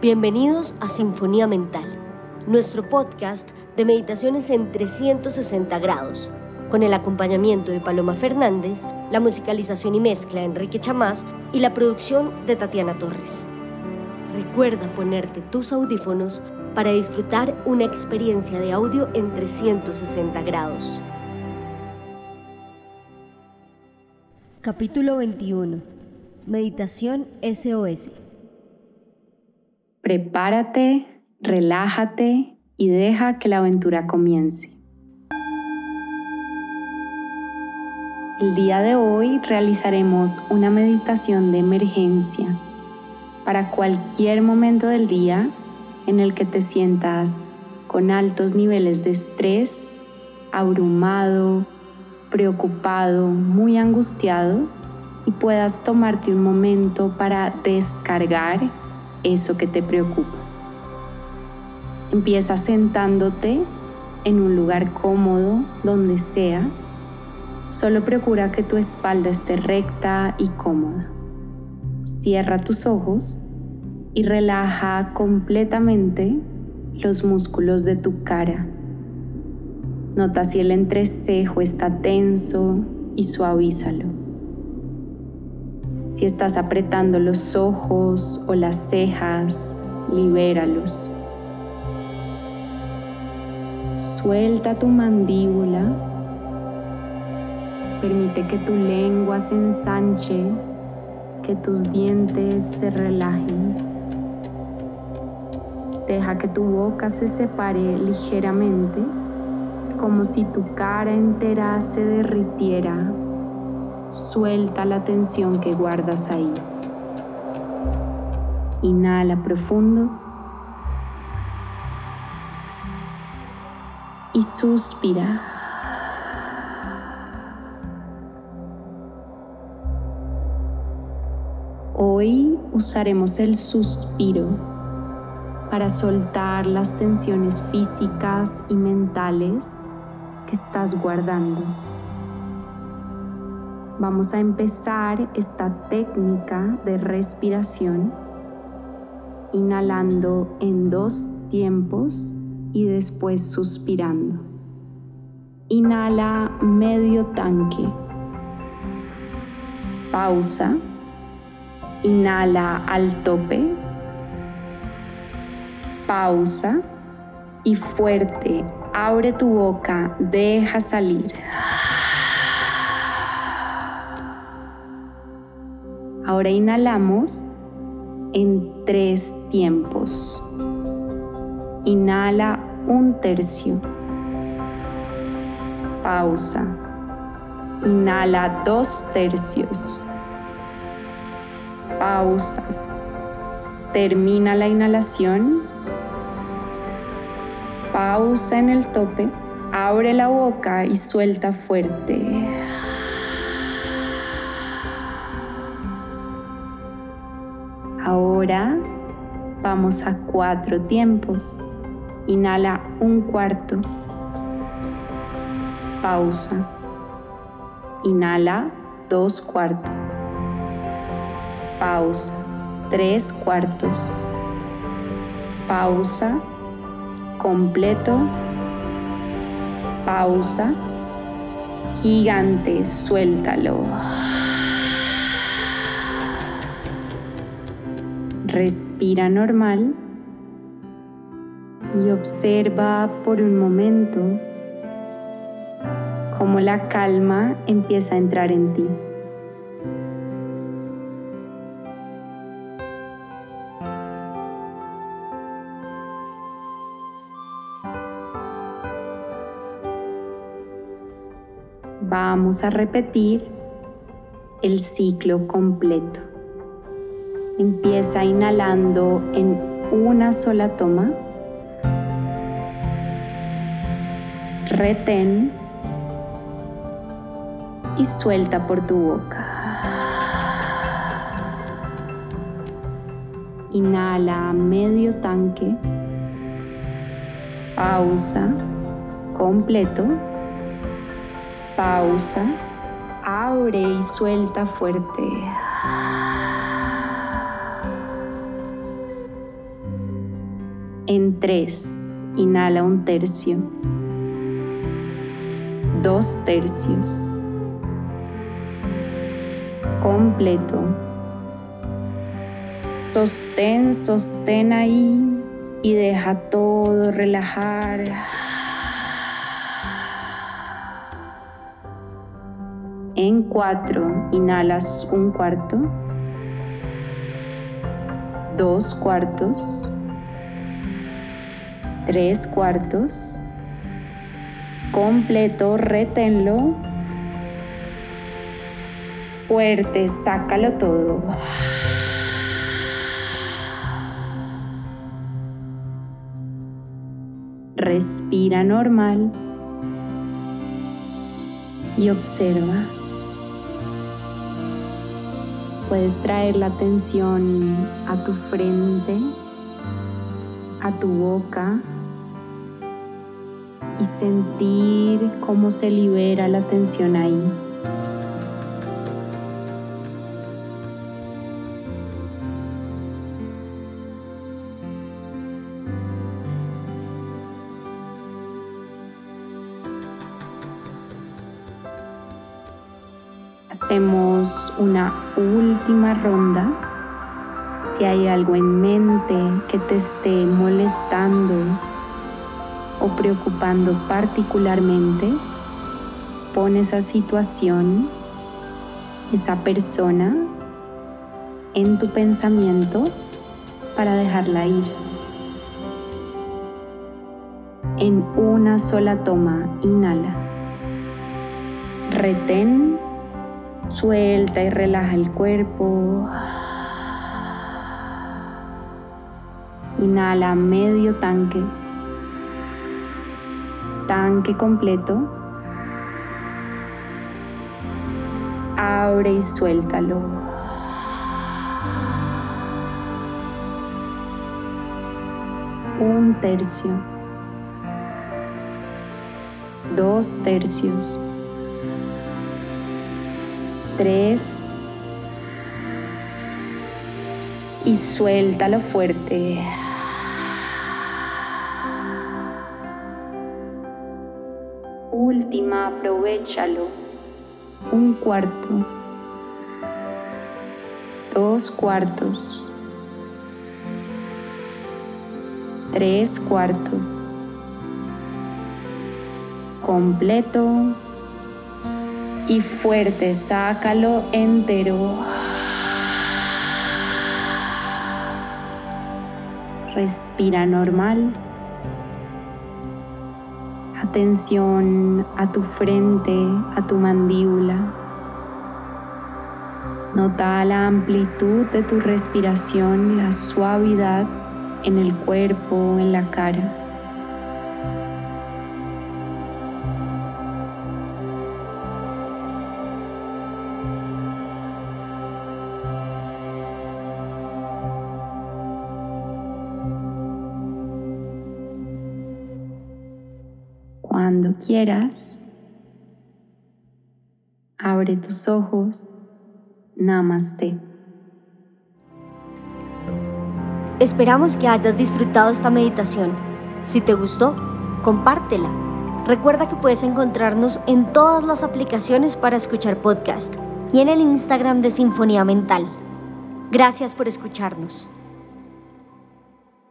Bienvenidos a Sinfonía Mental, nuestro podcast de meditaciones en 360 grados, con el acompañamiento de Paloma Fernández, la musicalización y mezcla de Enrique Chamás y la producción de Tatiana Torres. Recuerda ponerte tus audífonos para disfrutar una experiencia de audio en 360 grados. Capítulo 21. Meditación SOS. Prepárate, relájate y deja que la aventura comience. El día de hoy realizaremos una meditación de emergencia para cualquier momento del día en el que te sientas con altos niveles de estrés, abrumado, preocupado, muy angustiado y puedas tomarte un momento para descargar eso que te preocupa. Empieza sentándote en un lugar cómodo, donde sea. Solo procura que tu espalda esté recta y cómoda. Cierra tus ojos y relaja completamente los músculos de tu cara. Nota si el entrecejo está tenso y suavízalo. Si estás apretando los ojos o las cejas, libéralos. Suelta tu mandíbula. Permite que tu lengua se ensanche, que tus dientes se relajen. Deja que tu boca se separe ligeramente, como si tu cara entera se derritiera Suelta la tensión que guardas ahí. Inhala profundo. Y suspira. Hoy usaremos el suspiro para soltar las tensiones físicas y mentales que estás guardando. Vamos a empezar esta técnica de respiración inhalando en dos tiempos y después suspirando. Inhala medio tanque. Pausa. Inhala al tope. Pausa. Y fuerte. Abre tu boca. Deja salir. Ahora inhalamos en tres tiempos. Inhala un tercio. Pausa. Inhala dos tercios. Pausa. Termina la inhalación. Pausa en el tope. Abre la boca y suelta fuerte. Ahora vamos a cuatro tiempos. Inhala un cuarto. Pausa. Inhala dos cuartos. Pausa. Tres cuartos. Pausa. Completo. Pausa. Gigante, suéltalo. Respira normal y observa por un momento cómo la calma empieza a entrar en ti. Vamos a repetir el ciclo completo. Empieza inhalando en una sola toma. Retén y suelta por tu boca. Inhala medio tanque. Pausa. Completo. Pausa. Abre y suelta fuerte. 3, inhala un tercio. Dos tercios. Completo. Sostén, sostén ahí y deja todo relajar. En 4, inhalas un cuarto. Dos cuartos tres cuartos. Completo, reténlo. Fuerte, sácalo todo. Respira normal y observa. Puedes traer la atención a tu frente, a tu boca, y sentir cómo se libera la tensión ahí. Hacemos una última ronda. Si hay algo en mente que te esté molestando o preocupando particularmente, pon esa situación, esa persona en tu pensamiento para dejarla ir. En una sola toma, inhala. Retén, suelta y relaja el cuerpo. Inhala medio tanque tanque completo. Abre y suéltalo. Un tercio. Dos tercios. Tres. Y suéltalo fuerte. Aprovechalo. Un cuarto, dos cuartos, tres cuartos, completo y fuerte, sácalo entero. Respira normal atención a tu frente, a tu mandíbula. Nota la amplitud de tu respiración, la suavidad en el cuerpo, en la cara. Cuando quieras, abre tus ojos. Namaste. Esperamos que hayas disfrutado esta meditación. Si te gustó, compártela. Recuerda que puedes encontrarnos en todas las aplicaciones para escuchar podcast y en el Instagram de Sinfonía Mental. Gracias por escucharnos.